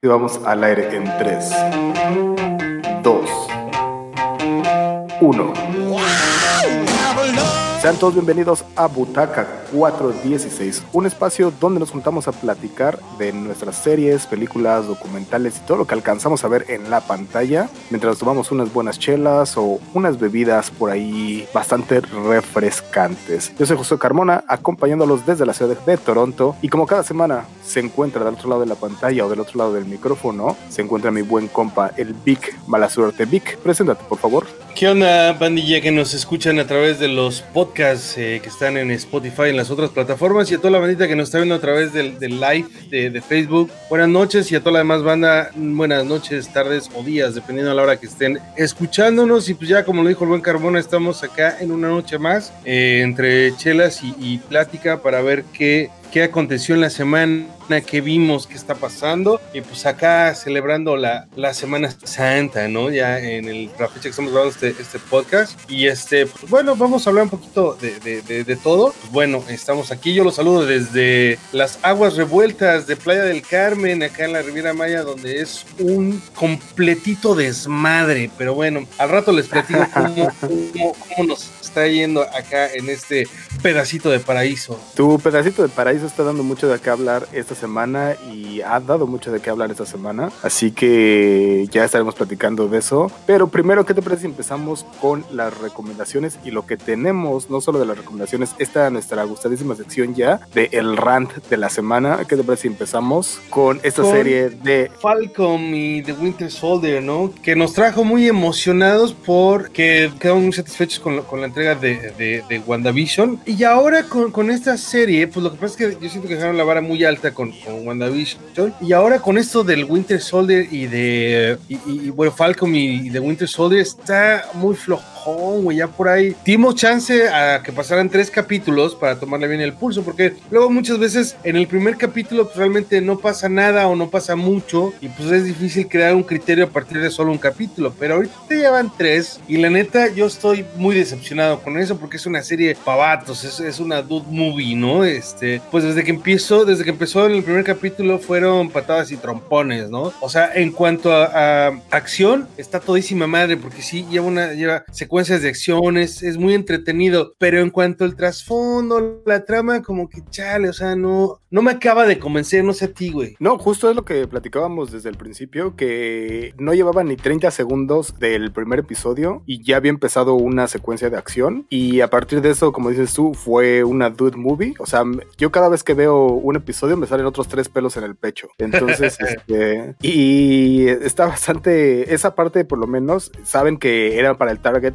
Y vamos al aire en 3, 2, 1. Sean todos bienvenidos a Butaca 416, un espacio donde nos juntamos a platicar de nuestras series, películas, documentales y todo lo que alcanzamos a ver en la pantalla mientras tomamos unas buenas chelas o unas bebidas por ahí bastante refrescantes. Yo soy José Carmona, acompañándolos desde la ciudad de Toronto y como cada semana se encuentra del otro lado de la pantalla o del otro lado del micrófono, se encuentra mi buen compa, el Vic Mala Suerte. Vic, preséntate por favor. ¿Qué onda, bandilla que nos escuchan a través de los podcasts eh, que están en Spotify y en las otras plataformas y a toda la bandita que nos está viendo a través del, live de, Facebook? Buenas noches y a toda la demás banda, buenas noches, tardes o días, dependiendo a la hora que estén escuchándonos. Y pues ya, como lo dijo el buen Carbona, estamos acá en una noche más eh, entre chelas y plática para ver qué qué aconteció en la semana, qué vimos, qué está pasando. Y pues acá celebrando la, la Semana Santa, ¿no? Ya en el, la fecha que estamos grabando este, este podcast. Y este, pues bueno, vamos a hablar un poquito de, de, de, todo. Pues bueno, estamos aquí. Yo los saludo desde las aguas revueltas de Playa del Carmen, acá en la Riviera Maya, donde es un completito desmadre. Pero bueno, al rato les platico cómo, cómo, cómo nos está yendo acá en este pedacito de paraíso. Tu pedacito de paraíso está dando mucho de qué hablar esta semana y ha dado mucho de qué hablar esta semana. Así que ya estaremos platicando de eso. Pero primero, ¿qué te parece si empezamos con las recomendaciones y lo que tenemos, no solo de las recomendaciones, esta nuestra gustadísima sección ya de el rant de la semana? ¿Qué te parece si empezamos con esta serie de Falcon y The Winter Soldier, ¿no? Que nos trajo muy emocionados porque quedamos muy satisfechos con, con la entrega de, de, de WandaVision. Y ahora con, con esta serie, pues lo que pasa es que yo siento que dejaron la vara muy alta con, con WandaVision. Y ahora con esto del Winter Soldier y de. Y, bueno, Falcon y, de Winter Soldier está muy flojón, güey. Ya por ahí dimos chance a que pasaran tres capítulos para tomarle bien el pulso, porque luego muchas veces en el primer capítulo pues, realmente no pasa nada o no pasa mucho y pues es difícil crear un criterio a partir de solo un capítulo. Pero ahorita ya van tres y la neta yo estoy muy decepcionado con eso porque es una serie pavatos, es, es una dude movie, ¿no? Este, pues desde que empezó, desde que empezó en el primer capítulo fueron patadas y trompones, ¿no? O sea, en cuanto a, acción, está todísima madre, porque sí lleva una, lleva secuencias de acciones, es muy entretenido, pero en cuanto al trasfondo, la trama, como que chale, o sea, no, no me acaba de convencer, no sé a ti, güey. No, justo es lo que platicábamos desde el principio, que no llevaba ni 30 segundos del primer episodio y ya había empezado una secuencia de acción y a partir de eso, como dices tú, fue una dude movie, o sea, yo cada vez que veo un episodio me salen otros tres pelos en el pecho. Entonces, este, y está bastante, esa parte por lo menos, saben que era para el target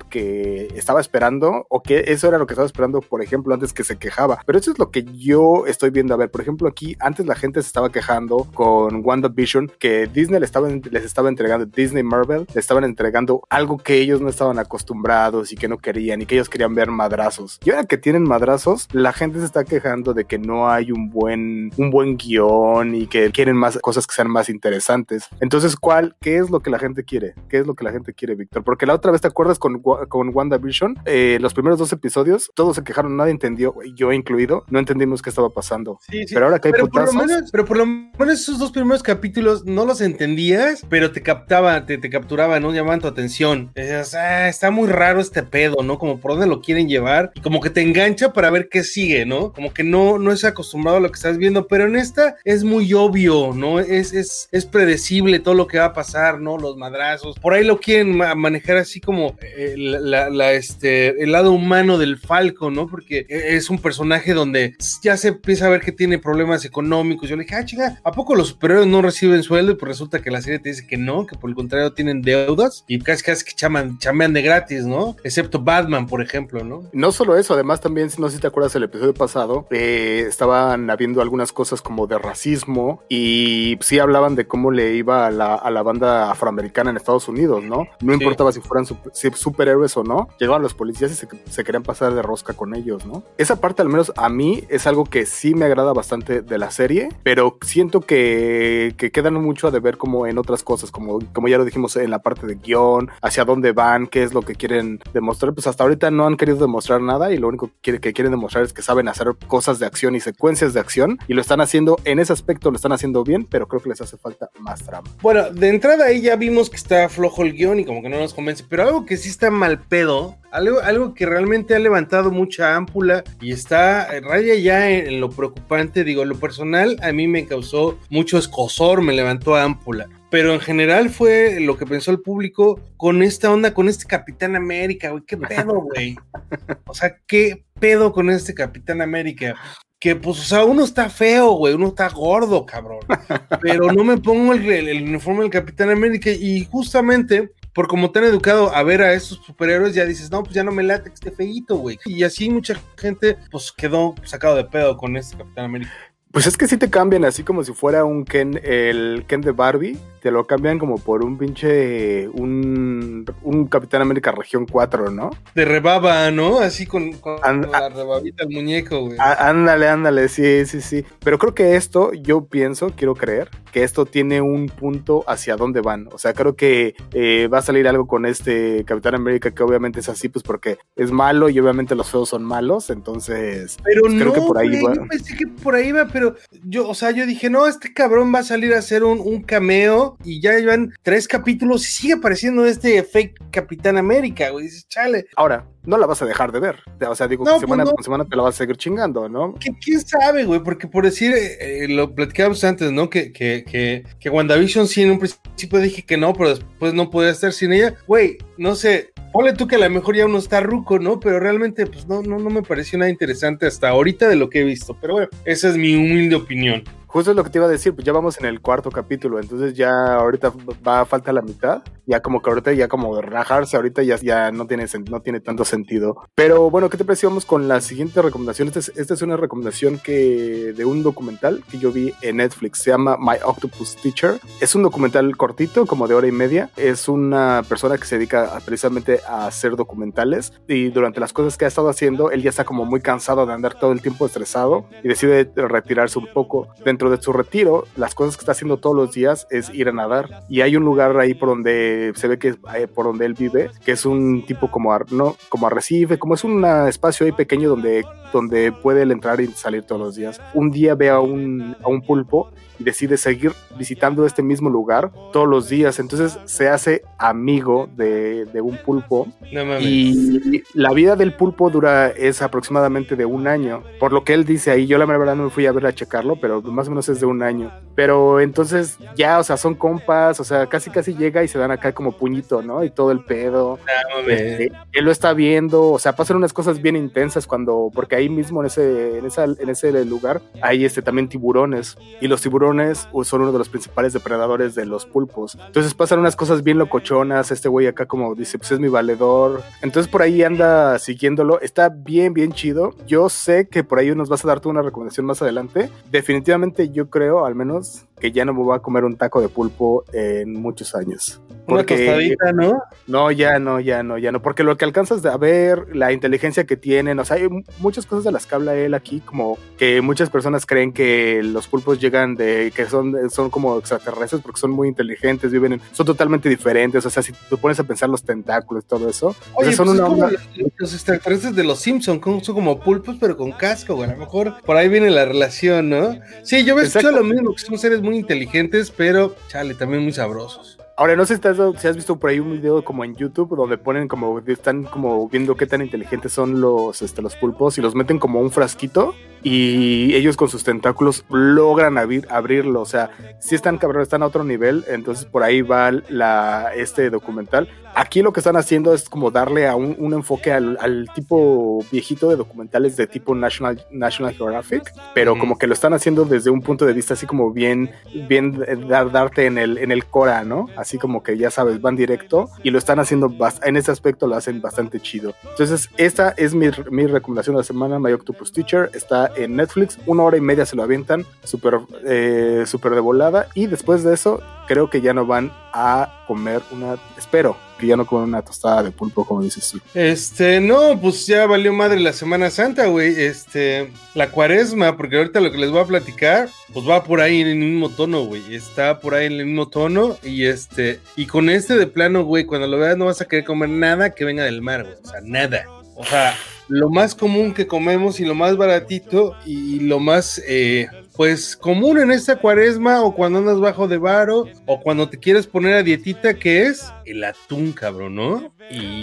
estaba esperando o que eso era lo que estaba esperando, por ejemplo, antes que se quejaba. Pero eso es lo que yo estoy viendo. A ver, por ejemplo, aquí antes la gente se estaba quejando con WandaVision que Disney les estaba, les estaba entregando, Disney Marvel le estaban entregando algo que ellos no estaban acostumbrados y que no querían y que ellos querían ver madrazos. Y ahora que tienen madrazos, la gente se está quejando de que no hay un buen, un buen guion y que quieren más cosas que sean más interesantes. Entonces, ¿cuál? ¿Qué es lo que la gente quiere? ¿Qué es lo que la gente quiere, Víctor? Porque la otra vez, ¿te acuerdas con, con WandaVision? Eh, los primeros dos episodios, todos se quejaron, nadie entendió, yo incluido, no entendimos qué estaba pasando. Sí, sí. Pero ahora que hay pero por, lo menos, pero por lo menos esos dos primeros capítulos no los entendías, pero te captaba, te, te capturaba, ¿no? Llamaban tu atención. Decías, ah, está muy raro este pedo, ¿no? Como por dónde lo quieren llevar y como que te engancha para ver qué sigue, ¿no? Como que no, no es acostumbrado a lo que estás viendo, pero en esta es muy obvio, ¿no? Es, es, es predecible todo lo que va a pasar, ¿no? Los madrazos. Por ahí lo quieren manejar así como eh, la, la, este, el lado humano del Falco, ¿no? Porque e, es un personaje donde ya se empieza a ver que tiene problemas económicos. Yo le dije, ah, chica, ¿a poco los superhéroes no reciben sueldo? Y pues resulta que la serie te dice que no, que por el contrario tienen deudas y casi casi que chaman, chamean de gratis, ¿no? Excepto Batman, por ejemplo, ¿no? No solo eso, además también, no sé si te acuerdas el episodio pasado, eh, estaban habiendo algunas cosas como de racismo y sí hablaban de cómo le iba a la, a la banda afroamericana en Estados Unidos, ¿no? No sí. importaba si fueran super, si superhéroes o no, llegaban los policías y se, querían pasar de rosca con ellos, ¿no? Esa parte al menos a mí es algo que sí me agrada bastante de la serie, pero siento que, que quedan mucho a deber como en otras cosas, como, como ya lo dijimos en la parte de guion, hacia dónde van, qué es lo que quieren demostrar. Pues hasta ahorita no han querido demostrar nada y lo único que, que quieren demostrar es que saben hacer cosas de acción y secuencias de acción y lo están haciendo en ese aspecto, lo están haciendo bien, pero creo que les hace falta más trama. Bueno, de entrada ahí ya vimos que está flojo el guion y como que no nos convence, pero algo que sí está mal pedo, algo, algo que realmente ha levantado mucha ámpula y está raya ya en, en lo preocupante, digo, lo personal a mí me causó mucho escosor, me levantó ámpula pero en general fue lo que pensó el público con esta onda, con este Capitán América, güey, qué pedo, güey. O sea, qué pedo con este Capitán América. Que pues, o sea, uno está feo, güey, uno está gordo, cabrón. Pero no me pongo el, el, el uniforme del Capitán América y justamente por como te han educado a ver a estos superhéroes, ya dices, no, pues ya no me late que esté feíto, güey. Y así mucha gente, pues quedó sacado de pedo con este Capitán América. Pues es que sí te cambian así como si fuera un Ken, el Ken de Barbie, te lo cambian como por un pinche, un, un Capitán América Región 4, ¿no? De rebaba, ¿no? Así con, con And, la rebabita al muñeco, güey. Ándale, ándale, sí, sí, sí. Pero creo que esto, yo pienso, quiero creer, que esto tiene un punto hacia dónde van. O sea, creo que eh, va a salir algo con este Capitán América que obviamente es así, pues porque es malo y obviamente los feos son malos, entonces... Pero pues, no, creo que por ahí güey, va. yo pensé que por ahí va, pero yo, o sea, yo dije, no, este cabrón va a salir a hacer un, un cameo y ya llevan tres capítulos y sigue apareciendo este fake Capitán América, güey. Dices, chale. Ahora, no la vas a dejar de ver. O sea, digo, No, semana pues no. semana te la vas a seguir chingando, ¿no? ¿Qui- ¿Quién sabe, güey? Porque por decir, eh, lo platicábamos antes, ¿no? Que, que, que, que WandaVision sí en un principio dije que no, pero después no podía estar sin ella. Güey, no sé, ponle tú que a lo mejor ya uno está ruco, ¿no? Pero realmente, pues no, no, no me pareció nada interesante hasta ahorita de lo que he visto. Pero bueno, esa es mi humilde opinión. Justo es lo que te iba a decir, pues ya vamos en el cuarto capítulo, entonces ya ahorita va a falta la mitad, ya como que ahorita ya como rajarse, ahorita ya, ya no, tiene, no tiene tanto sentido. Pero bueno, ¿qué te parece? Vamos con la siguiente recomendación. Esta es, esta es una recomendación que de un documental que yo vi en Netflix, se llama My Octopus Teacher. Es un documental cortito, como de hora y media. Es una persona que se dedica a- precisamente a hacer documentales y durante las cosas que ha estado haciendo, él ya está como muy cansado de andar todo el tiempo estresado y decide retirarse un poco. Dentro de su retiro, las cosas que está haciendo todos los días es ir a nadar y hay un lugar ahí por donde se ve que es eh, por donde él vive, que es un tipo como, ar- no, como arrecife, como es un espacio ahí pequeño donde, donde puede él entrar y salir todos los días. Un día ve un, a un pulpo y decide seguir visitando este mismo lugar todos los días. Entonces se hace amigo de, de un pulpo No mames. y la vida del pulpo dura es aproximadamente de un año. Por lo que él dice ahí, yo la verdad no me fui a ver a checarlo, pero más o menos es de un año. Pero entonces ya, o sea, son compas, o sea, casi casi llega y se dan acá como puñito, ¿no? Y todo el pedo. No mames. Este, él lo está viendo, o sea, pasan unas cosas bien intensas cuando, porque ahí mismo en ese, en esa, en ese lugar hay este también tiburones y los tiburones uh, son uno de los principales depredadores de los pulpos. Entonces pasan unas cosas bien locochonas, este güey acá como dice, pues es mi valedor. Entonces por ahí anda siguiéndolo, está bien, bien chido. Yo sé que por ahí nos vas a dar tú una recomendación más adelante. Definitivamente yo creo, al menos, que ya no me voy a comer un taco de pulpo en muchos años. Una Porque tostadita, ¿no? no, ya no, ya no, ya no, porque lo que alcanzas a ver, la inteligencia que tienen, o sea, hay muchas cosas de las que habla él aquí, como que muchas personas creen que los pulpos llegan de, que son, son como extraterrestres porque son muy inteligentes, viven en, son totalmente diferentes, o sea, si te pones a pensar los tentáculos y todo eso, o sea, son pues una onda- los, extraterrestres de los Simpsons, son como pulpos, pero con casco, güey. A lo mejor por ahí viene la relación, ¿no? Sí, yo Exacto. lo mismo, que son seres muy inteligentes, pero, chale, también muy sabrosos. Ahora, no sé si, has visto por ahí un video como en YouTube donde ponen como, están como viendo qué tan inteligentes son los, este, los pulpos y los meten como un frasquito y ellos con sus tentáculos logran abrir, abrirlo. O sea, si están cabrones, están a otro nivel. Entonces por ahí va la, este documental. Aquí lo que están haciendo es como darle a un, un enfoque al, al tipo viejito de documentales de tipo National, National Geographic, pero como que lo están haciendo desde un punto de vista así como bien, bien eh, dar, darte en el, en el Cora, ¿no? Así como que ya sabes, van directo y lo están haciendo, en ese aspecto lo hacen bastante chido. Entonces, esta es mi, mi recomendación de la semana, My Octopus Teacher, está en Netflix, una hora y media se lo avientan, súper eh, super de volada, y después de eso creo que ya no van a comer una, espero que ya no comen una tostada de pulpo, como dices tú. Este, no, pues ya valió madre la Semana Santa, güey, este, la cuaresma, porque ahorita lo que les voy a platicar, pues va por ahí en el mismo tono, güey, está por ahí en el mismo tono, y este, y con este de plano, güey, cuando lo veas no vas a querer comer nada que venga del mar, güey, o sea, nada, o sea, lo más común que comemos y lo más baratito y lo más eh, pues común en esta cuaresma o cuando andas bajo de varo o cuando te quieres poner a dietita que es el atún, cabrón, ¿no?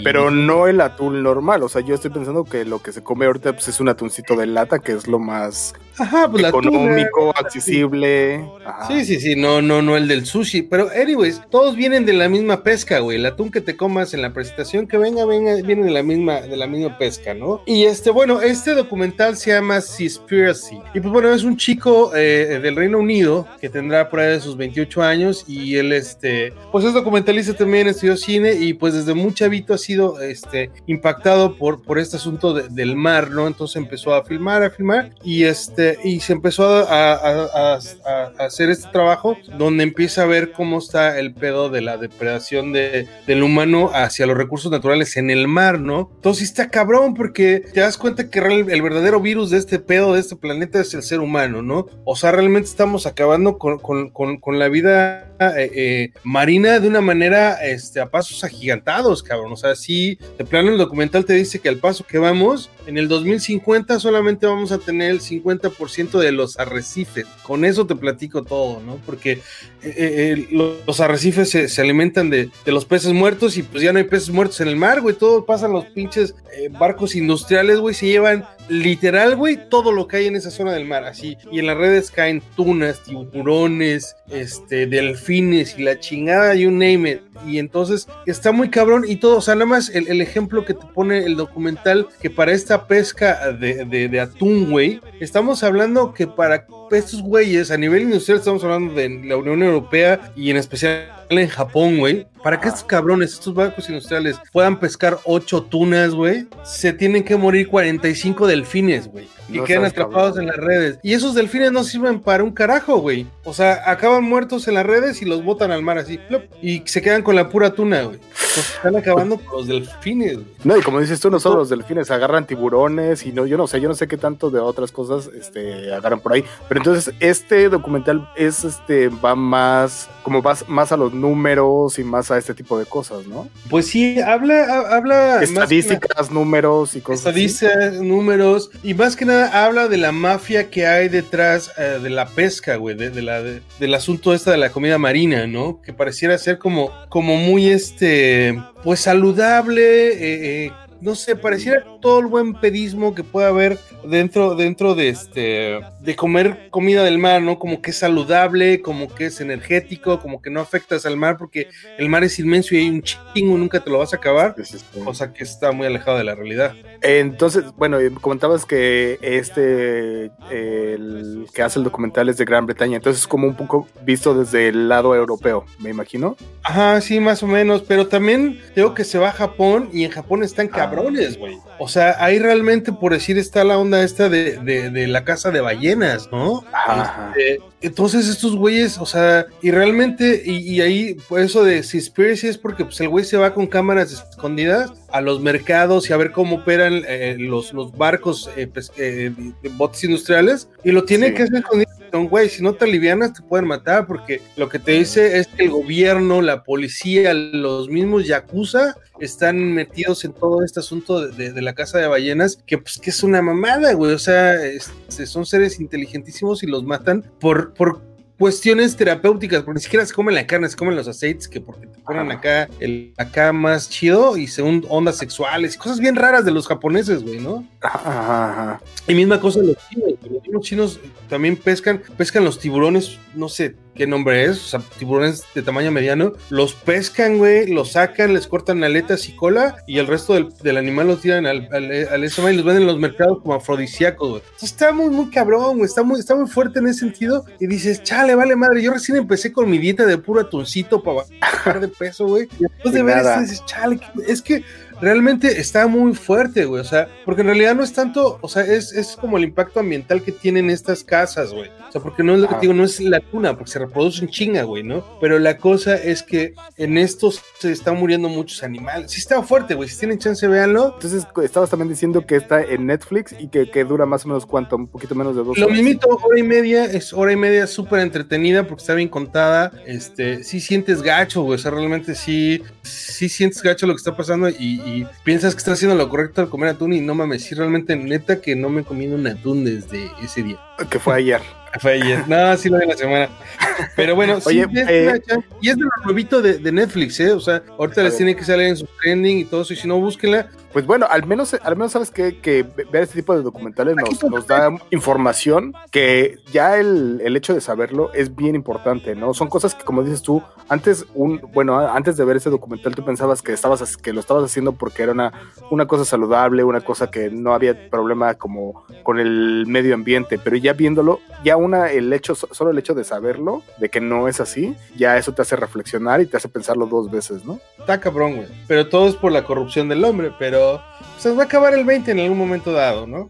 Pero no el atún normal, o sea, yo estoy pensando que lo que se come ahorita pues, es un atuncito de lata, que es lo más pues, económico, accesible. Sí, sí, sí, no, no, no el del sushi, pero anyways, todos vienen de la misma pesca, güey. El atún que te comas en la presentación que venga, venga, viene de la misma, de la misma pesca, ¿no? Y este, bueno, este documental se llama Seaspiracy. Y pues bueno, es un chico eh, del Reino Unido que tendrá por ahí de sus 28 años y él, este, pues es documentalista también, estudió cine y pues desde muy chavito ha sido, este, impactado por, por este asunto del mar, ¿no? Entonces empezó a filmar, a filmar y este, y se empezó a, hacer este trabajo donde empieza a ver cómo está el pedo de la depredación de, del humano hacia los recursos naturales en el mar, ¿no? Entonces está cabrón porque te das cuenta que el, verdadero virus de este pedo, de este planeta, es el ser humano, ¿no? O sea, realmente estamos acabando con, con, con, la vida eh, eh, marina de una manera este, a pasos agigantados, cabrón. O sea, sí, de plano el documental te dice que al paso que vamos, en el 2050 solamente vamos a tener el 50% de los arrecifes. Con eso te platico todo, ¿no? Porque eh, los arrecifes se, alimentan de, de, los peces muertos y pues ya no hay peces muertos en el mar, güey. Todo pasan los pinches barcos industriales, güey, se llevan literal, güey, todo lo que hay en esa zona del mar, así. Y en las redes caen tunas, tiburones, este, delfines y la chingada, you name it. Y entonces está muy cabrón y todo, o sea, nada más el, ejemplo que te pone el documental, que para esta pesca de, de atún, güey, estamos hablando que para estos güeyes a nivel industrial, estamos hablando de la Unión Europea y en especial en Japón, güey, para que estos cabrones, estos barcos industriales puedan pescar ocho tunas, güey, se tienen que morir 45 delfines, güey. Y quedan atrapados en las redes. Y esos delfines no sirven para un carajo, güey. O sea, acaban muertos en las redes y los botan al mar así. y se quedan con la pura tuna, güey. están acabando con los delfines, güey. No, y como dices tú, no solo los delfines agarran tiburones y no, yo no sé, yo no sé qué tanto de otras cosas este, agarran por ahí. Pero entonces, este documental es este, va más, como va más a los números y más a este tipo de cosas, ¿no? Pues sí, habla, habla. Estadísticas, números y cosas. Estadísticas, números, y más que nada habla de la mafia que hay detrás eh, de la pesca, güey, de, la, del asunto esta de la comida marina, ¿no? Que pareciera ser como, como muy este, pues saludable, eh, eh no sé, pareciera todo el buen pedismo que puede haber dentro, dentro de este, de comer comida del mar, ¿no? Como que es saludable, como que es energético, como que no afectas al mar porque el mar es inmenso y hay un chingo, nunca te lo vas a acabar, cosa que está muy alejada de la realidad. Entonces, bueno, comentabas que este, el que hace el documental es de Gran Bretaña, entonces es como un poco visto desde el lado europeo, me imagino. Ajá, sí, más o menos, pero también tengo que se va a Japón y en Japón están cabrones, güey. O sea, ahí realmente, por decir, está la onda esta de, de, la casa de ballenas, ¿no? Ajá. Este, entonces estos güeyes, o sea, y realmente, y, ahí, por eso de Seaspiracy es porque pues, el güey se va con cámaras escondidas a los mercados y a ver cómo operan eh, los, los barcos, eh, pues, eh, botes industriales, y lo tiene que hacer escondido güey, si no te alivianas te pueden matar, porque lo que te dice es que el gobierno, la policía, los mismos yakuza están metidos en todo este asunto de, la casa de ballenas, que pues que es una mamada, güey, o sea, son seres inteligentísimos y los matan por, por cuestiones terapéuticas, porque ni siquiera se comen la carne, se comen los aceites, que porque te ponen acá el acá más chido y según ondas sexuales, cosas bien raras de los japoneses, güey, ¿no? Ajá, Y misma cosa los chinos, los chinos también pescan, pescan los tiburones, no sé, qué nombre es, o sea, tiburones de tamaño mediano, los pescan, güey, los sacan, les cortan aletas y cola y el resto del, animal los tiran al, al, al y los venden en los mercados como afrodisíacos, güey. Está muy, muy cabrón, güey, está muy, está muy fuerte en ese sentido y dices, chale, vale madre, yo recién empecé con mi dieta de puro atuncito para bajar de peso, güey. Después de, ver esto dices, chale, es que realmente está muy fuerte, güey. O sea, porque en realidad no es tanto, o sea, es, es como el impacto ambiental que tienen estas casas, güey. O sea, porque no es lo que te digo, no es la tuna, porque se reproduce en chinga, güey, ¿no? Pero la cosa es que en estos se están muriendo muchos animales. Sí está fuerte, güey. Si tienen chance, véanlo. Entonces, estabas también diciendo que está en Netflix y que, que dura más o menos cuánto, un poquito menos de dos Lo mismito, hora y media, es hora y media súper entretenida porque está bien contada. Este, sí sientes gacho, güey. O sea, realmente sí, sí sientes gacho lo que está pasando y, y piensas que estás haciendo lo correcto al comer atún y no mames, sí, realmente neta que no me comido un atún desde ese día. Que fue ayer. Fue ayer. No, sí lo de la semana. Pero bueno, Oye, sí, es eh, una chan- y es de lo nuevito de, de Netflix, ¿eh? O sea, ahorita les tiene que salir en su trending y todo eso, y si no, búsquenla. Pues bueno, al menos, al menos sabes que, que ver este tipo de documentales nos, nos da información que ya el, el hecho de saberlo es bien importante, ¿no? Son cosas que, como dices tú, antes, un, bueno, antes de ver ese documental, tú pensabas que estabas que lo estabas haciendo porque era una, una cosa saludable, una cosa que no había problema como con el medio ambiente, pero ya viéndolo, ya una, el hecho, solo el hecho de saberlo, de que no es así, ya eso te hace reflexionar y te hace pensarlo dos veces, ¿no? Está cabrón, güey. Pero todo es por la corrupción del hombre, pero se va a acabar el 20 en algún momento dado, ¿no?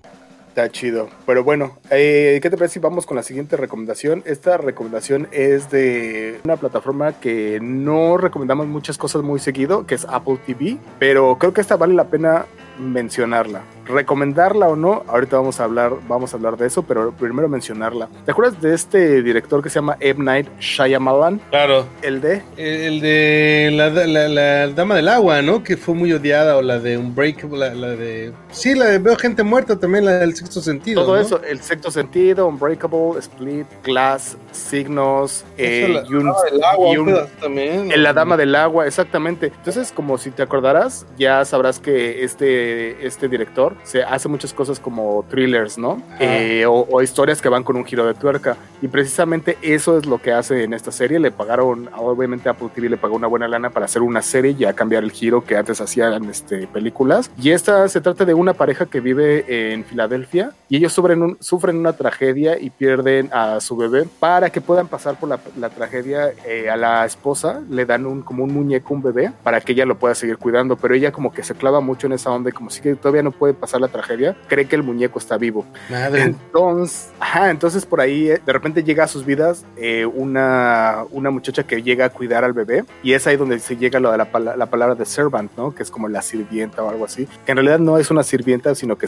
Está chido. Pero bueno, eh, ¿qué te parece si vamos con la siguiente recomendación? Esta recomendación es de una plataforma que no recomendamos muchas cosas muy seguido, que es Apple TV, pero creo que esta vale la pena mencionarla. Recomendarla o no, ahorita vamos a hablar, vamos a hablar de eso, pero primero mencionarla. ¿Te acuerdas de este director que se llama M. Night Shyamalan? Claro. El de El de la, la- la Dama del Agua, ¿no? Que fue muy odiada, o la de Unbreakable, la, la de... Sí, la de Veo Gente Muerta también, la del sexto sentido. todo ¿no? eso, el sexto sentido, Unbreakable, Split, Glass, Signos, eh, la y un- Dama del Agua, y un también. En la Dama del Agua, exactamente. Entonces, como si te acordarás, ya sabrás que este, este director se hace muchas cosas como thrillers, ¿no? Eh, o, o historias que van con un giro de tuerca. Y precisamente eso es lo que hace en esta serie. Le pagaron, obviamente Apple TV le pagó una buena lana para hacer una serie y ya cambiar el giro que antes hacían este, películas. Y esta se trata de una pareja que vive en Filadelfia y ellos sufren, un- sufren una tragedia y pierden a su bebé. Para que puedan pasar por la, la tragedia, eh, a la esposa le dan un, como un muñeco, un bebé, para que ella lo pueda seguir cuidando. Pero ella como que se clava mucho en esa onda y como si que todavía no puede pasar la tragedia, cree que el muñeco está vivo. Madre. Entonces, ajá, entonces por ahí eh, de repente llega a sus vidas eh, una, una muchacha que llega a cuidar al bebé y es ahí donde se llega lo de la, pala- la palabra de servant, ¿no? Que es como la sirvienta o algo así, que en realidad no es una sirvienta, sino que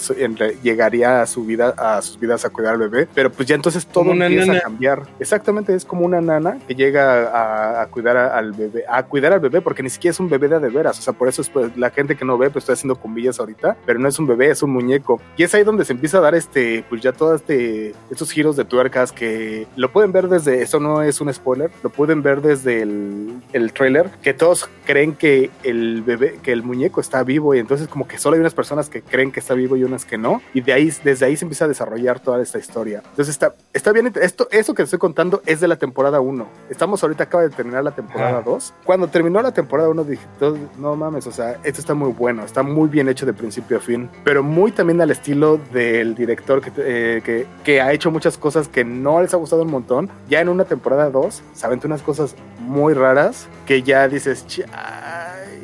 llegaría a su vida, a sus vidas a cuidar al bebé, pero pues ya entonces todo Como empieza a cambiar. Exactamente, es como una nana que llega a, a cuidar a- al bebé, a cuidar al bebé, porque ni siquiera es un bebé de de veras, o sea, por eso es pues, la gente que no ve, pues estoy haciendo comillas ahorita, pero no es un bebé, es un muñeco. Y es ahí donde se empieza a dar este, pues ya todos este, estos giros de tuercas que lo pueden ver desde, eso no es un spoiler, lo pueden ver desde el, el trailer, que todos creen que el bebé, que el muñeco está vivo y entonces como que solo hay unas personas que creen que está vivo y unas que no, y de ahí, desde ahí se empieza a desarrollar toda esta historia. Entonces está, está bien, esto, eso que estoy contando es de la temporada 1. Estamos ahorita, acaba de terminar la temporada Ajá. 2. Cuando terminó la temporada 1 dije, "Todo- no mames, o sea, esto está muy bueno, está muy bien hecho de principio a fin, pero muy también al estilo del director que, eh, que, que ha hecho muchas cosas que no les ha gustado un montón. Ya en una temporada 2 se aventó unas cosas muy raras que ya dices, "Chay".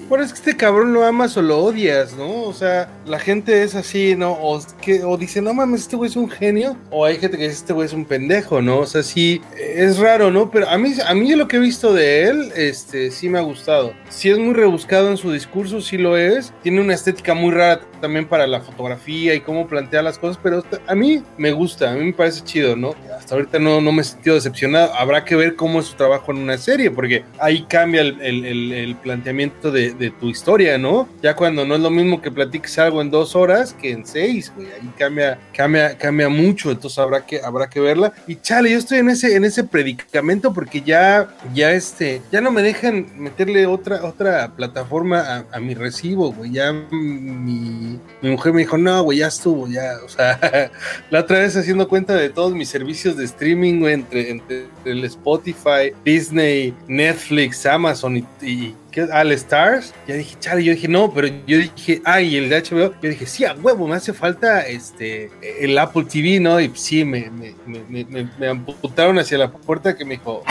Bueno, es que este cabrón lo amas o lo odias, ¿no? O sea, la gente es así, ¿no? O, que, o dice, no mames, este güey es un genio. O hay gente que dice, este güey es un pendejo, ¿no? O sea, sí, es raro, ¿no? Pero a mí, a mí lo que he visto de él, este, sí me ha gustado. Sí es muy rebuscado en su discurso, sí lo es. Tiene una estética muy rara también para la fotografía y cómo plantea las cosas, pero a mí me gusta, a mí me parece chido, ¿no? Hasta ahorita no, no me he sentido decepcionado. Habrá que ver cómo es su trabajo en una serie, porque ahí cambia el, el- el- planteamiento de, de tu historia, ¿no? Ya cuando no es lo mismo que platiques algo en dos horas que en seis, güey. Ahí cambia, cambia, cambia mucho, entonces habrá que, habrá que verla. Y chale, yo estoy en ese, en ese predicamento porque ya, ya este, ya no me dejan meterle otra, otra plataforma a, a mi recibo, güey. Ya mi, mi mujer me dijo, no, güey, ya estuvo, ya, o sea, la otra vez haciendo cuenta de todos mis servicios de streaming, güey, entre, entre el Spotify, Disney, Netflix, Amazon y, y es All Stars. Ya dije, chale, yo dije, no, pero yo dije, ay, el de HBO. Yo dije, sí, a huevo, me hace falta este el Apple TV, ¿no? Y sí, me, me, me, me, amputaron hacia la puerta que me dijo,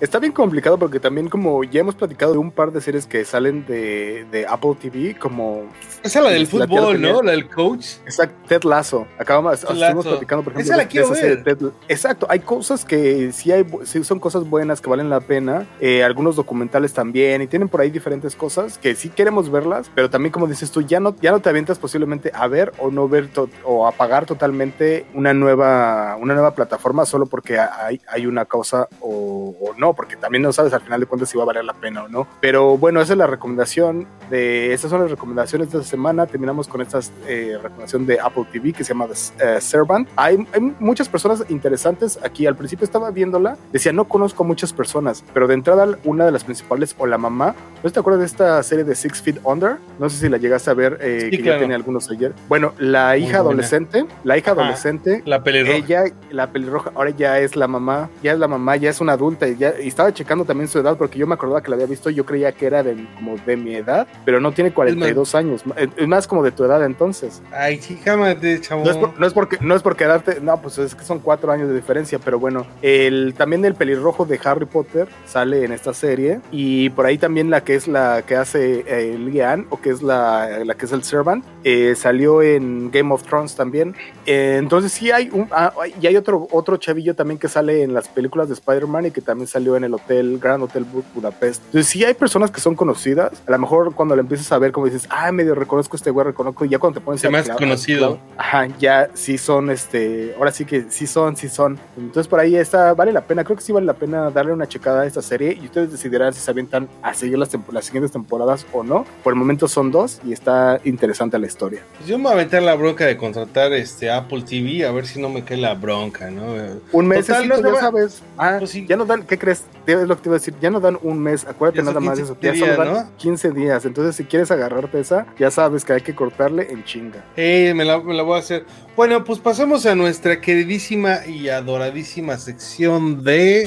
Está bien complicado porque también como ya hemos platicado de un par de series que salen de, de Apple TV, como... Esa es la del fútbol, ¿no? La del coach. Exacto, Ted Lasso. Acabamos, estuvimos platicando, por ejemplo, esa la quiero ver. Ted, Exacto, hay cosas que sí, hay, sí son cosas buenas que valen la pena, eh, algunos documentales también, y tienen por ahí diferentes cosas que sí queremos verlas, pero también como dices tú, ya no, ya no te avientas posiblemente a ver o no ver o a pagar totalmente una nueva, una nueva plataforma solo porque hay, hay una causa o, o, no, porque también no sabes al final de cuentas si va a valer la pena o no. Pero bueno, esa es la recomendación de, esas son las recomendaciones de esta semana. Terminamos con esta eh, recomendación de Apple TV que se llama The uh, Servant. Hay, hay, muchas personas interesantes aquí. Al principio estaba viéndola, decía, no conozco muchas personas, pero de entrada una de las principales o la mamá, ¿no te acuerdas de esta serie de Six Feet Under? No sé si la llegaste a ver, eh, Sí, que claro. ya tenía algunos ayer. Bueno, la hija adolescente, la hija adolescente, La pelirroja. ella, la pelirroja, ahora ya es la mamá, ya es la mamá, ya es una adulta y, ya, y estaba checando también su edad porque yo me acordaba que la había visto, yo creía que era de, como de mi edad, pero no tiene 42 años, es, es más como de tu edad entonces. Ay, sí, cámate, chavo. No es, por, no es porque no es porque darte, no, pues es que son cuatro años de diferencia, pero bueno, el también el pelirrojo de Harry Potter sale en esta serie y por ahí también la que es la que hace eh, Lian o que es la, la que es el Servant eh, salió en Game of Thrones también. Eh, entonces sí hay un ah, y hay otro otro chavillo también que sale en las películas de Spider-Man y que también salió en el hotel Grand Hotel Budapest. Entonces sí hay personas que son conocidas. A lo mejor cuando le empiezas a ver como dices, ah, medio reconozco este güey, reconozco y ya cuando te pones me hace clavar- conocido. Ajá, ya sí son, este, ahora sí que sí son, sí son. Entonces por ahí está, vale la pena, creo que sí vale la pena darle una checada a esta serie y ustedes decidirán si se avientan a seguir las, las siguientes temporadas o no. Por el momento son dos y está interesante la historia. Pues yo me voy a aventar la bronca de contratar este Apple TV a ver si no me cae la bronca, ¿no? Un mes, Total, no ya sabes. Ah, Pues sí. ya nos dan, ¿qué crees? Es lo que te iba a decir, ya nos dan un mes, acuérdate nada más de 15 eso, ya solo dan ¿no? 15 días. Entonces si quieres agarrarte esa, ya sabes que hay que cortarle en chinga. Eh, me la, me la voy a hacer. Bueno, pues pasamos a nuestra queridísima y adoradísima sección de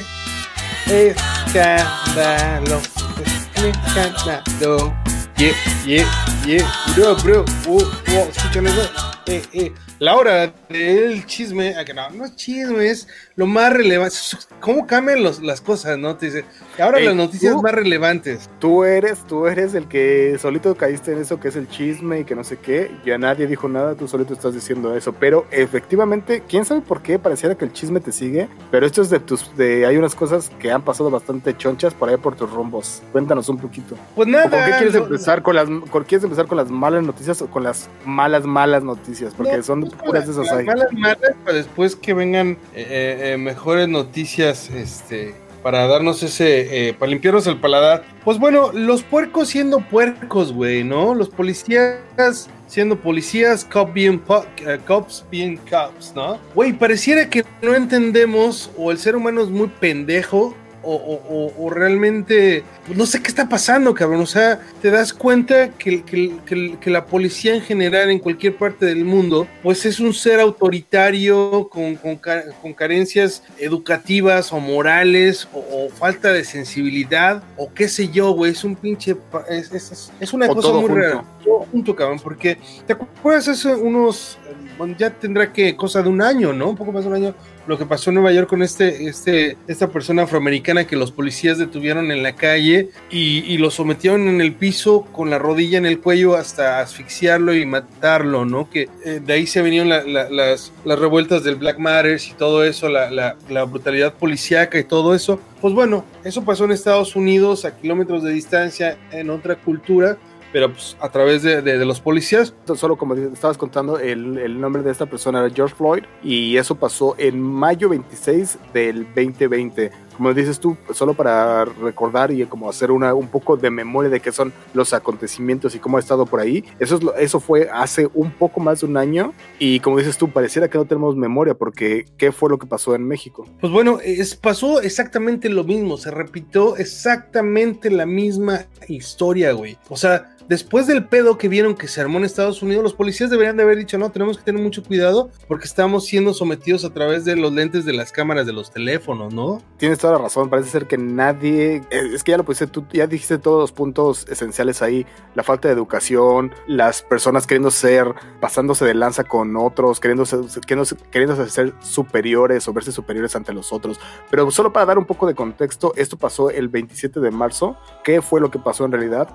escándalo. Escándalo. Yeah, yeah, yeah. Bro, bro. Uh, uh. Eh, eh. La hora del chisme. No, no es chisme, es lo más relevante. ¿Cómo cambian los, las cosas, no? Te dice, ahora las noticias tú- más relevantes. Tú eres, tú eres el que solito caíste en eso que es el chisme y que no sé qué. Ya nadie dijo nada, tú solito estás diciendo eso. Pero efectivamente, quién sabe por qué pareciera que el chisme te sigue. Pero esto es de tus, de hay unas cosas que han pasado bastante chonchas por ahí por tus rumbos. Cuéntanos un poquito. Pues ¿O nada. ¿Con qué quieres empezar con las, con, quieres empezar con las malas noticias o con las malas malas noticias? Porque No, son puras de esas las. Malas, malas, para después que vengan eh, eh, eh, mejores noticias, este, para darnos ese, eh, para limpiarnos el paladar. Pues bueno, los puercos siendo puercos, güey, ¿no? Los policías siendo policías, cop being po- cops being cops, ¿no? Güey, pareciera que no entendemos o el ser humano es muy pendejo. O, o- o- o realmente pues, no sé qué está pasando, cabrón. O sea, te das cuenta que, que- que- que la policía en general en cualquier parte del mundo, pues es un ser autoritario con, con con carencias educativas o morales o, o falta de sensibilidad o qué sé yo, güey. Es un pinche... Es, es- es- una O cosa muy junto. rara. Todo junto, cabrón, porque te acuerdas hace unos... bueno, ya tendrá que cosa de un año, ¿no? Un poco más de un año lo que pasó en Nueva York con este, este, esta persona afroamericana que los policías detuvieron en la calle y, y lo sometieron en el piso con la rodilla en el cuello hasta asfixiarlo y matarlo, ¿no? Que eh, de ahí se venían la- la- las, las revueltas del Black Matters y todo eso, la, la- brutalidad policíaca y todo eso. Pues bueno, eso pasó en Estados Unidos a kilómetros de distancia en otra cultura, pero pues a través de, de- de los policías. Solo como estabas contando, el, el nombre de esta persona era George Floyd y eso pasó en mayo 26 del 2020. Como dices tú, solo para recordar y como hacer una, un poco de memoria de qué son los acontecimientos y cómo ha estado por ahí. Eso, es lo- eso fue hace un poco más de un año y como dices tú, pareciera que no tenemos memoria porque ¿qué fue lo que pasó en México? Pues bueno, es, pasó exactamente lo mismo, se repitió exactamente la misma historia, güey. O sea, después del pedo que vieron que se armó en Estados Unidos, los policías deberían de haber dicho, no, tenemos que tener mucho cuidado porque estamos siendo sometidos a través de los lentes de las cámaras de los teléfonos, ¿no? Tienes toda la razón. Parece ser que nadie. eh, Es que ya lo pusiste, tú ya dijiste todos los puntos esenciales ahí: la falta de educación, las personas queriendo ser, pasándose de lanza con otros, queriendo ser, queriendo, queriendo ser superiores o verse superiores ante los otros. Pero solo para dar un poco de contexto, esto pasó el 27 de marzo. ¿Qué fue lo que pasó en realidad?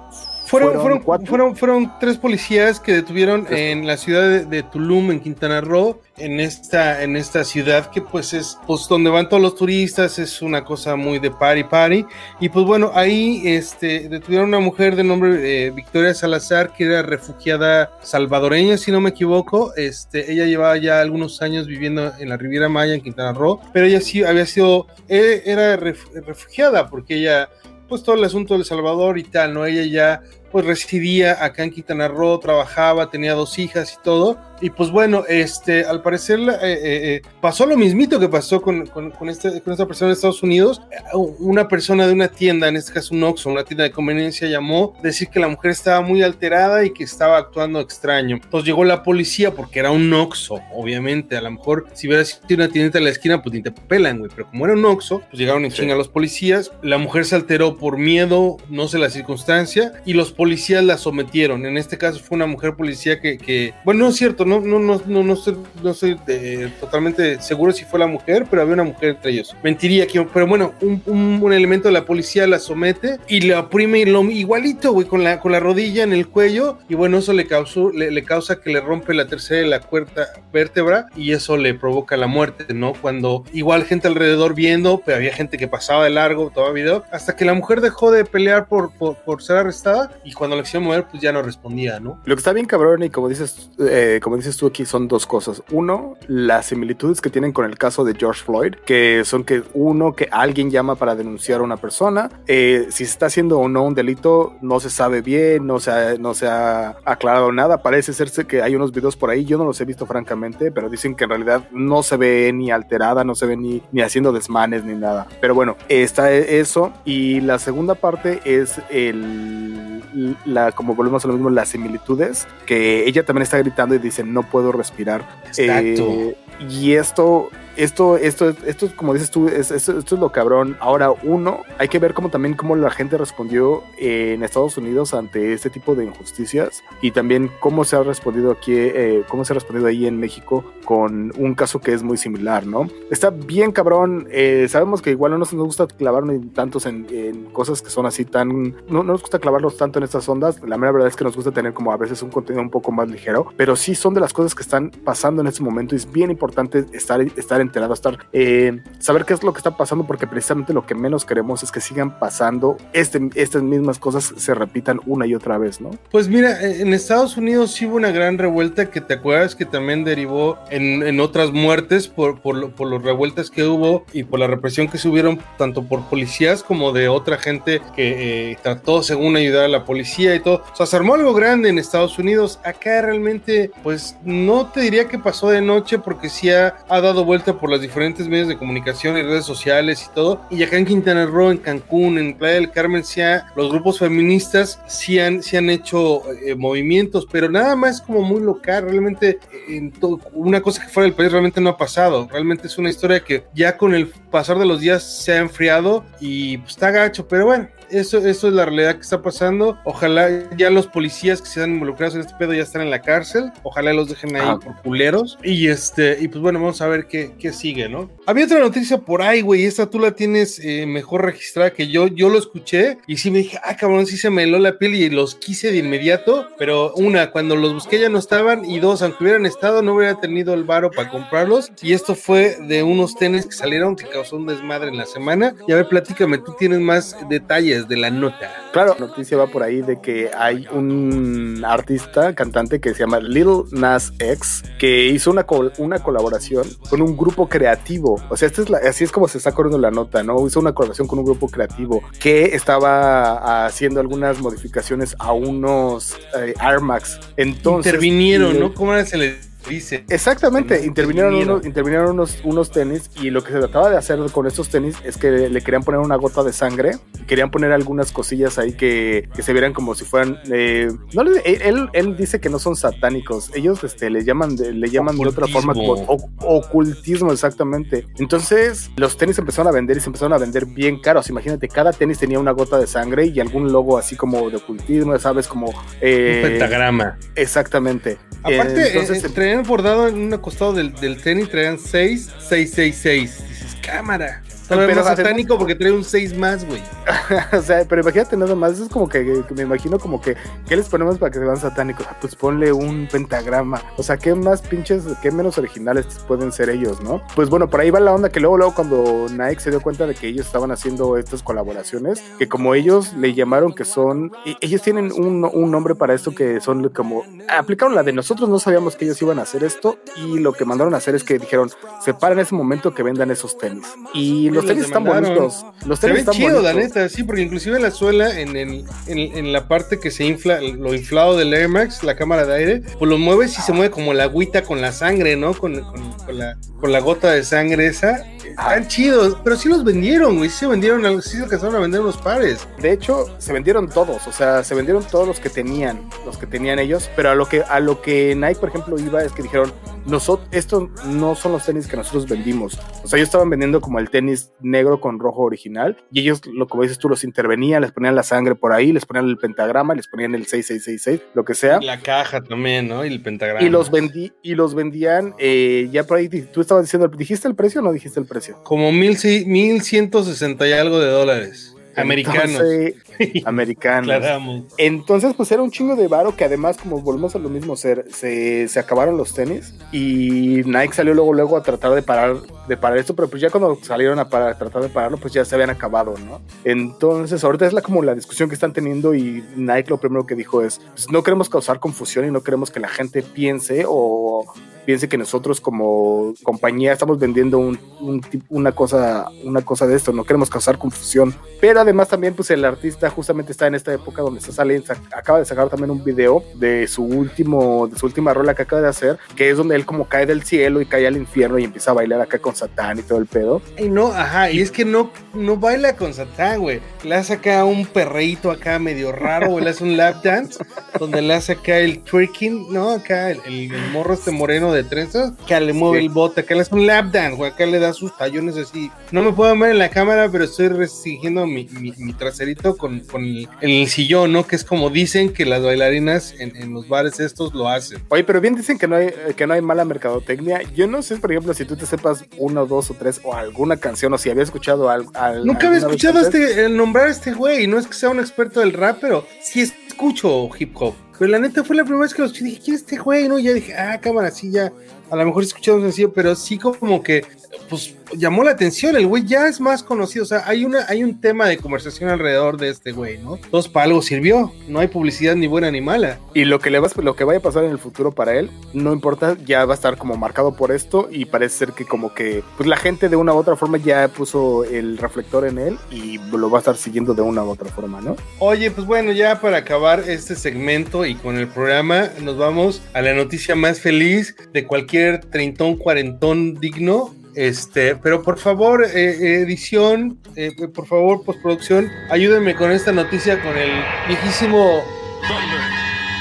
Fueron, ¿Fueron tres policías que detuvieron en la ciudad de, de Tulum, en Quintana Roo, en esta, en esta ciudad que pues es pues donde van todos los turistas, es una cosa muy de party party. Y pues bueno, ahí este, detuvieron a una mujer de nombre eh, Victoria Salazar, que era refugiada salvadoreña, si no me equivoco. Este, ella llevaba ya algunos años viviendo en la Riviera Maya, en Quintana Roo, pero ella sí había sido, eh, era ref- refugiada porque ella pues todo el asunto del Salvador y tal, ¿no? Ella ya pues residía acá en Quintana Roo, trabajaba, tenía dos hijas y todo. Y pues bueno, este, al parecer eh, eh, eh, pasó lo mismito que pasó con, con, con este- con esta persona de Estados Unidos. Una persona de una tienda, en este caso un Oxxo, una tienda de conveniencia, llamó a decir que la mujer estaba muy alterada y que estaba actuando extraño. Entonces llegó la policía porque era un Oxxo, obviamente. A lo mejor si hubiera sido una tiendita en la esquina, pues ni te pelan, güey. Pero como era un Oxxo, pues llegaron en Sí. chinga los policías. La mujer se alteró por miedo, no sé la circunstancia, y los policías la sometieron. En este caso fue una mujer policía que, que- bueno, no es cierto, no, no, no, no, no estoy, no estoy eh, totalmente seguro si fue la mujer, pero había una mujer entre ellos. Mentiría que, pero bueno, un, un- un elemento de la policía la somete y le oprime lo, igualito, güey, con la, con la rodilla en el cuello, y bueno, eso le causó, le, le causa que le rompe la tercera y la cuarta vértebra, y eso le provoca la muerte, ¿no? Cuando igual gente alrededor viendo, pero había gente que pasaba de largo, todo video, hasta que la mujer dejó de pelear por, por, por ser arrestada, y cuando la quisieron mover, pues ya no respondía, ¿no? Lo que está bien cabrón y como dices, eh, como dices tú aquí son dos cosas. Uno, las similitudes que tienen con el caso de George Floyd, que son que uno, que alguien llama para denunciar a una persona, eh, si se está haciendo o no un delito, no se sabe bien, no se ha, no se ha aclarado nada. Parece serse que hay unos videos por ahí, yo no los he visto francamente, pero dicen que en realidad no se ve ni alterada, no se ve ni, ni haciendo desmanes ni nada. Pero bueno, está eso. Y la segunda parte es el, la, como volvemos a lo mismo, las similitudes, que ella también está gritando y dice, no puedo respirar. Exacto. Eh, y esto, esto, esto, esto, como dices tú, es, esto, esto es lo cabrón. Ahora, uno, hay que ver cómo también cómo la gente respondió en Estados Unidos ante este tipo de injusticias y también cómo se ha respondido aquí, eh, cómo se ha respondido ahí en México con un caso que es muy similar, ¿no? Está bien cabrón. eh, sabemos que igual no nos, gusta clavarnos tantos en, en cosas que son así tan, no, no nos gusta clavarnos tanto en estas ondas. La mera verdad es que nos gusta tener como a veces un contenido un poco más ligero, pero sí son de las cosas que están pasando en este momento y es bien importante estar, estar enterado, estar, eh, saber qué es lo que está pasando, porque precisamente lo que menos queremos es que sigan pasando este, estas mismas cosas se repitan una y otra vez, ¿no? Pues mira, en Estados Unidos sí hubo una gran revuelta que te acuerdas que también derivó en, en otras muertes por, por, lo- las revueltas que hubo y por la represión que se hubieron tanto por policías como de otra gente que eh, trató según ayudar a la policía y todo. Se armó algo grande en Estados Unidos. Acá realmente, pues no te diría que pasó de noche porque sí ha, ha dado vuelta por los diferentes medios de comunicación y redes sociales y todo. Y acá en Quintana Roo, en Cancún, en Playa del Carmen, sí los grupos feministas sí han, han hecho eh, movimientos, pero nada más como muy local. Realmente, eh, en una cosa que fuera del país realmente no ha pasado. Realmente es una historia que ya con el pasar de los días se ha enfriado y pues, está gacho, pero bueno. Eso, eso es la realidad que está pasando. Ojalá ya los policías que se han involucrados en este pedo ya están en la cárcel. Ojalá los dejen ahí Ah. por culeros. Y este, y pues bueno, vamos a ver qué, qué sigue, ¿no? Había otra noticia por ahí, güey. Esta tú la tienes eh, mejor registrada que yo. Yo lo escuché y sí me dije, ah, cabrón, sí se me heló la piel y los quise de inmediato. Pero una, cuando los busqué ya no estaban. Y dos, aunque hubieran estado, no hubiera tenido el varo para comprarlos. Y esto fue de unos tenis que salieron que causó un desmadre en la semana. Y a ver, platícame, tú tienes más detalles de la nota. Claro, la noticia va por ahí de que hay un artista, cantante que se llama Little Nas X, que hizo una, col- una colaboración con un grupo creativo. O sea, esta es la- así es como se está corriendo la nota, ¿no? Hizo una colaboración con un grupo creativo que estaba haciendo algunas modificaciones a unos eh, Air Max. Entonces, Intervinieron, le- ¿no? ¿Cómo se les dice? Exactamente, intervinieron, unos, intervinieron unos, unos tenis y lo que se trataba de hacer con estos tenis es que le querían poner una gota de sangre querían poner algunas cosillas ahí que, que se vieran como si fueran. Eh, no le- él, él dice que no son satánicos. Ellos este, le llaman, de, le llaman de otra forma como Ocultismo. o- ocultismo, exactamente. Entonces, los tenis empezaron a vender y se empezaron a vender bien caros. Imagínate, cada tenis tenía una gota de sangre y algún logo así como de ocultismo, sabes, como. eh, Un pentagrama. Exactamente. Aparte, Entonces, eh, traían bordado en un costado del, del tenis, traían 6, 6, 6, 6. Dices, cámara. Más además- satánico porque trae un 6 más, güey. o sea, pero imagínate nada más, es como que, que me imagino como que, ¿qué les ponemos para que se vean satánicos? Ah, pues ponle un pentagrama. O sea, ¿qué más pinches, qué menos originales pueden ser ellos, no? Pues bueno, por ahí va la onda que luego, luego cuando Nike se dio cuenta de que ellos estaban haciendo estas colaboraciones, que como ellos le llamaron que son, y- ellos tienen un, un nombre para esto que son como, aplicaron la de nosotros no sabíamos que ellos iban a hacer esto y lo que mandaron a hacer es que dijeron, separen ese momento que vendan esos tenis. Y los los tenis están bonitos. Los Se ven están chido, la bonitos. neta, sí, porque inclusive la suela en, el, en, en la parte que se infla, lo inflado del Air Max, la cámara de aire, pues lo mueves y se mueve como la agüita con la sangre, ¿no? Con, con- con la, con la gota de sangre esa. Están chidos, pero sí los vendieron, güey, sí se vendieron, sí se alcanzaron a vender unos pares. De hecho, se vendieron todos, o sea, se vendieron todos los que tenían, los que tenían ellos, pero a lo que a lo que Nike, por ejemplo, iba es que dijeron, nosotros estos no son los tenis que nosotros vendimos. O sea, ellos estaban vendiendo como el tenis negro con rojo original y ellos, lo como dices tú, los intervenían, les ponían la sangre por ahí, les ponían el pentagrama, les ponían el 6666, lo que sea. La caja también, ¿no? Y el pentagrama. Y los vendí y los vendían eh, ya por ahí. Tú estabas diciendo, ¿dijiste el precio o no dijiste el precio? Como mil, ci- mil ciento sesenta y algo de dólares. Americanos. Entonces, americanos. Aclaramos. Entonces, pues era un chingo de varo que además, como volvemos a lo mismo, se, se, se acabaron los tenis y Nike salió luego, luego a tratar de parar, de parar esto, pero pues ya cuando salieron a parar- tratar de pararlo, pues ya se habían acabado, ¿no? Entonces, ahorita es la, como la discusión que están teniendo y Nike lo primero que dijo es, pues no queremos causar confusión y no queremos que la gente piense o piense que nosotros como compañía estamos vendiendo un, un una cosa una cosa de esto, no queremos causar confusión. Pero además también pues el artista justamente está en esta época donde está saliendo, sa- acaba de sacar también un video de su último de su última rola que acaba de hacer, que es donde él como cae del cielo y cae al infierno y empieza a bailar acá con Satán y todo el pedo. Y no, ajá, y es que no, no baila con Satán, güey. Le hace acá un perreíto acá medio raro, güey. Le hace un lap dance, donde le hace acá el twerking, ¿no? Acá el, el- el morro este moreno de trenzas, que le mueve Sí. el bote, acá le hace un lap dance, güey. Acá le da sus tallones así. No me pueden ver en la cámara, pero estoy restringiendo mi, mi- mi traserito con, con el, el sillón, ¿no? Que es como dicen que las bailarinas en, en los bares estos lo hacen. Oye, pero bien dicen que no hay que no hay mala mercadotecnia. Yo no sé, por ejemplo, si tú te sepas una, dos o tres o alguna canción o si había escuchado al, al- Nunca había escuchado este, el nombrar a este güey. No es que sea un experto del rap, pero sí escucho hip hop. Pero la neta fue la primera vez que lo escuché. Dije, ¿quién es este güey? No, ya dije, ah, cámara, sí, ya. A lo mejor escuchado un sencillo, pero sí como que, pues, llamó la atención. El güey ya es más conocido. O sea, hay, una, hay un tema de conversación alrededor de este güey, ¿no? Entonces, para algo sirvió. No hay publicidad ni buena ni mala. Y lo que le va, lo que vaya a pasar en el futuro para él, no importa, ya va a estar como marcado por esto y parece ser que como que pues la gente de una u otra forma ya puso el reflector en él y lo va a estar siguiendo de una u otra forma, ¿no? Oye, pues bueno, ya para acabar este segmento y con el programa, nos vamos a la noticia más feliz de cualquier treintón, cuarentón digno. Este, pero por favor, eh, eh, edición, eh, por favor, postproducción, ayúdenme con esta noticia con el viejísimo. Thunder,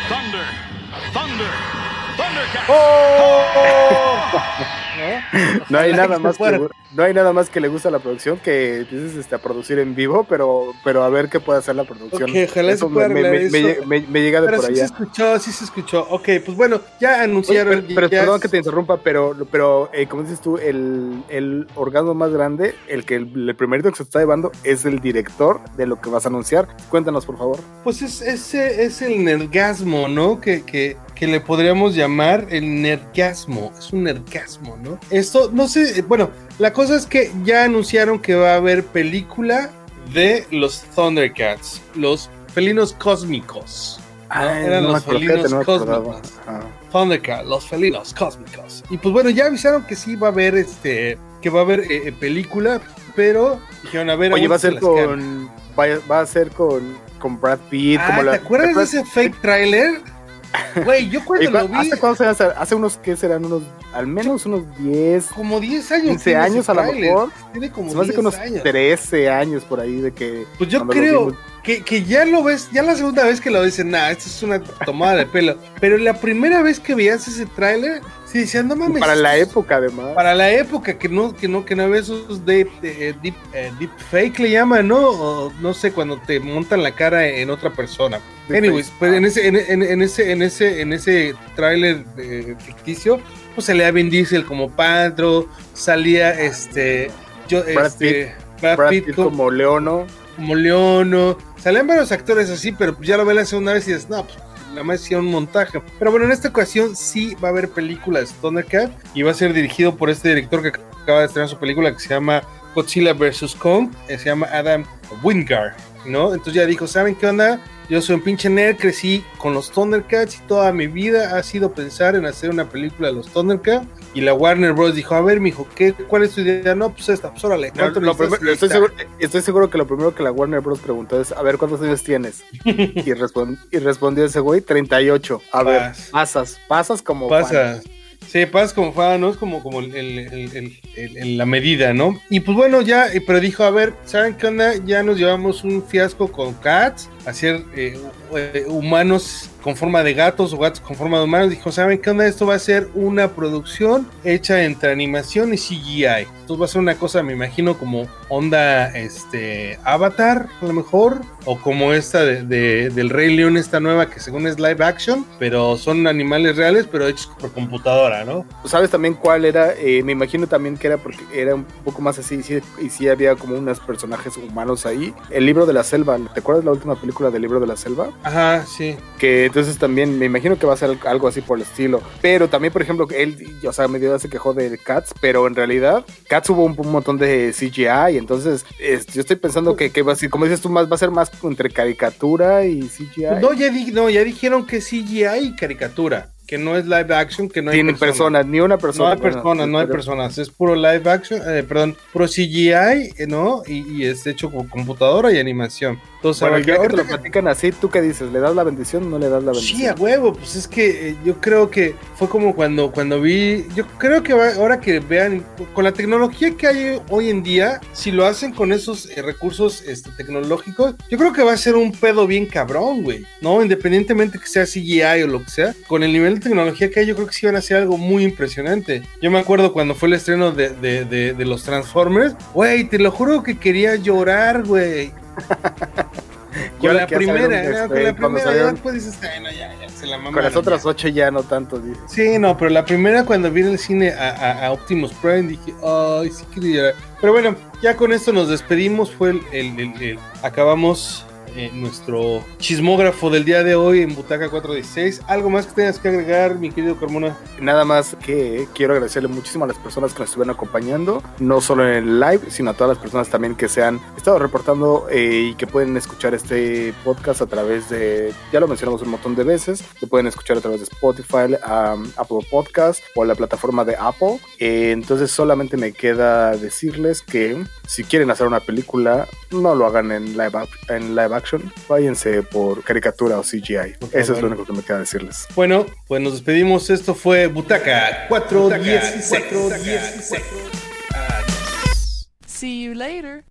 thunder, thunder, thundercat. No hay Ojalá nada más que, no hay nada más que le gusta a la producción que empieces este, a producir en vivo, pero, pero a ver qué puede hacer la producción. Ok, ojalá Eso me, me- arreglar me- eso. me- me llega de Pero por sí se allá. escuchó, sí se escuchó. Ok, pues bueno, ya Oye, anunciaron. pero, pero ya- perdón que te interrumpa, pero, pero eh, como dices tú, el, el orgasmo más grande, el que el, el primerito que se está llevando es el director de lo que vas a anunciar. Cuéntanos, por favor. Pues es, ese es el nergasmo, ¿no? Que, que, que le podríamos llamar el nergasmo. Es un nergasmo, ¿no? Esto, no sé, eh, bueno, la cosa es que ya anunciaron que va a haber película de los Thundercats, los felinos cósmicos. Ay, eran no los felinos no cósmicos. Ajá. Thundercats, los felinos cósmicos. Y pues bueno, ya avisaron que sí va a haber este, que va a haber eh, eh, película, pero dijeron a ver. Oye, va a se ser con. Va, va a ser con, con Brad Pitt. Ah, como la, ¿Te acuerdas de ese fake trailer? Güey, yo cuando ¿Y cua- lo vi, ¿Hace cuántos años? Hace unos, ¿qué serán? Unos, al menos unos 10, como 10 años. 15 tiene años a lo mejor. Tiene como Se me hace 10 que unos años. 13 años por ahí de que... Pues yo creo vimos. Que, que ya lo ves, ya la segunda vez que lo ves, nah, esto es una tomada de pelo. Pero la primera vez que veías ese tráiler, sí decías, no mames. Para la época, además. Para la época que no, que no, que no había esos deep, eh, deep, eh, deep fake le llaman, ¿no? O no sé, cuando te montan la cara en otra persona. Deep Anyways, pues Ah. en ese, en, en- en ese, en ese, en ese tráiler eh, ficticio, pues salía Vin Diesel como Pantro, salía este, yo, Brad este, Brad, Brad Pitt Pitt como, como Leono. Como Leono, salían varios actores así, pero ya lo ves la segunda vez y dices, no, pues la más hicieron un montaje. Pero bueno, en esta ocasión sí va a haber películas Thundercat y va a ser dirigido por este director que acaba de estrenar su película que se llama Godzilla vs. Kong, eh, se llama Adam Wingard, ¿no? Entonces ya dijo, ¿saben qué onda? Yo soy un pinche nerd, crecí con los Thundercats y toda mi vida ha sido pensar en hacer una película de los Thundercats. Y la Warner Bros. dijo, a ver, mijo, ¿qué, ¿cuál es tu idea? No, pues esta, pues órale. ¿cuánto estoy, seguro, estoy seguro que lo primero que la Warner Bros. preguntó es, a ver, ¿cuántos años tienes? Y, respon- y respondió ese güey, 38. A ver, pasas, pasas como fan. Pasa. Sí, pasas como fan, ¿no? Es como, como el, el- el- el- el- el- la medida, ¿no? Y pues bueno, ya, eh, pero dijo, a ver, ¿saben qué onda? Ya nos llevamos un fiasco con Cats, hacer eh, eh, humanos con forma de gatos o gatos con forma de humanos. Dijo, ¿saben qué onda? Esto va a ser una producción hecha entre animación y CGI. Entonces va a ser una cosa, me imagino, como onda este Avatar, a lo mejor, o como esta de, de- del Rey León, esta nueva que según es live action, pero son animales reales, pero hechos por computadora, ¿no? ¿Sabes también cuál era? Eh, me imagino también que era porque era un poco más así, sí, y sí había como unos personajes humanos ahí. El libro de la selva, ¿te acuerdas la última película del libro de la selva? Ajá, sí. Que entonces también me imagino que va a ser algo así por el estilo. Pero también, por ejemplo, él, o sea, medio se quejó de Cats, pero en realidad Cats hubo un, un montón de CGI, entonces es- yo estoy pensando que, que va a ser, como dices tú, más va a ser más entre caricatura y CGI. No ya, di- no, ya dijeron que CGI y caricatura, que no es live action, que no hay personas. personas, ni una persona. No hay Bueno, personas, no hay pero- personas, es puro live action, eh, perdón, puro CGI, eh, ¿no? Y, y es hecho con computadora y animación. Entonces, Bueno, ahora, que te lo platican así, ¿tú qué dices? ¿Le das la bendición o no le das la bendición? Sí, a huevo, pues es que eh, yo creo que fue como cuando, cuando vi, yo creo que va- ahora que vean, con la tecnología que hay hoy en día, si lo hacen con esos eh, recursos este, tecnológicos, yo creo que va a ser un pedo bien cabrón, güey, ¿no? Independientemente que sea CGI o lo que sea, con el nivel de tecnología que hay, yo creo que sí van a hacer algo muy impresionante. Yo me acuerdo cuando fue el estreno de, de- de- de los Transformers, güey, te lo juro que quería llorar, güey. Y Con ahora la que primera, ¿no? este, con la primera, ya después dices, "Ay, no, ya, ya, se la mamaron. Con las ya". otras ocho ya no tanto, dices. Sí, no, pero la primera cuando vi en el cine a, a- a Optimus Prime dije, ay, sí quería. Pero bueno, ya con esto nos despedimos, fue el, el- el- el- acabamos eh, nuestro chismógrafo del día de hoy en Butaca 416. ¿Algo más que tengas que agregar, mi querido Carmona? Nada más que quiero agradecerle muchísimo a las personas que nos estuvieron acompañando, no solo en el live, sino a todas las personas también que se han estado reportando eh, y que pueden escuchar este podcast a través de, ya lo mencionamos un montón de veces, que pueden escuchar a través de Spotify, um, Apple Podcast o la plataforma de Apple. Eh, entonces solamente me queda decirles que si quieren hacer una película, no lo hagan en live, en live action, váyanse por caricatura o CGI. Eso es lo único que me queda decirles. Bueno, pues nos despedimos. Esto fue Butaca 416. 416. See you later.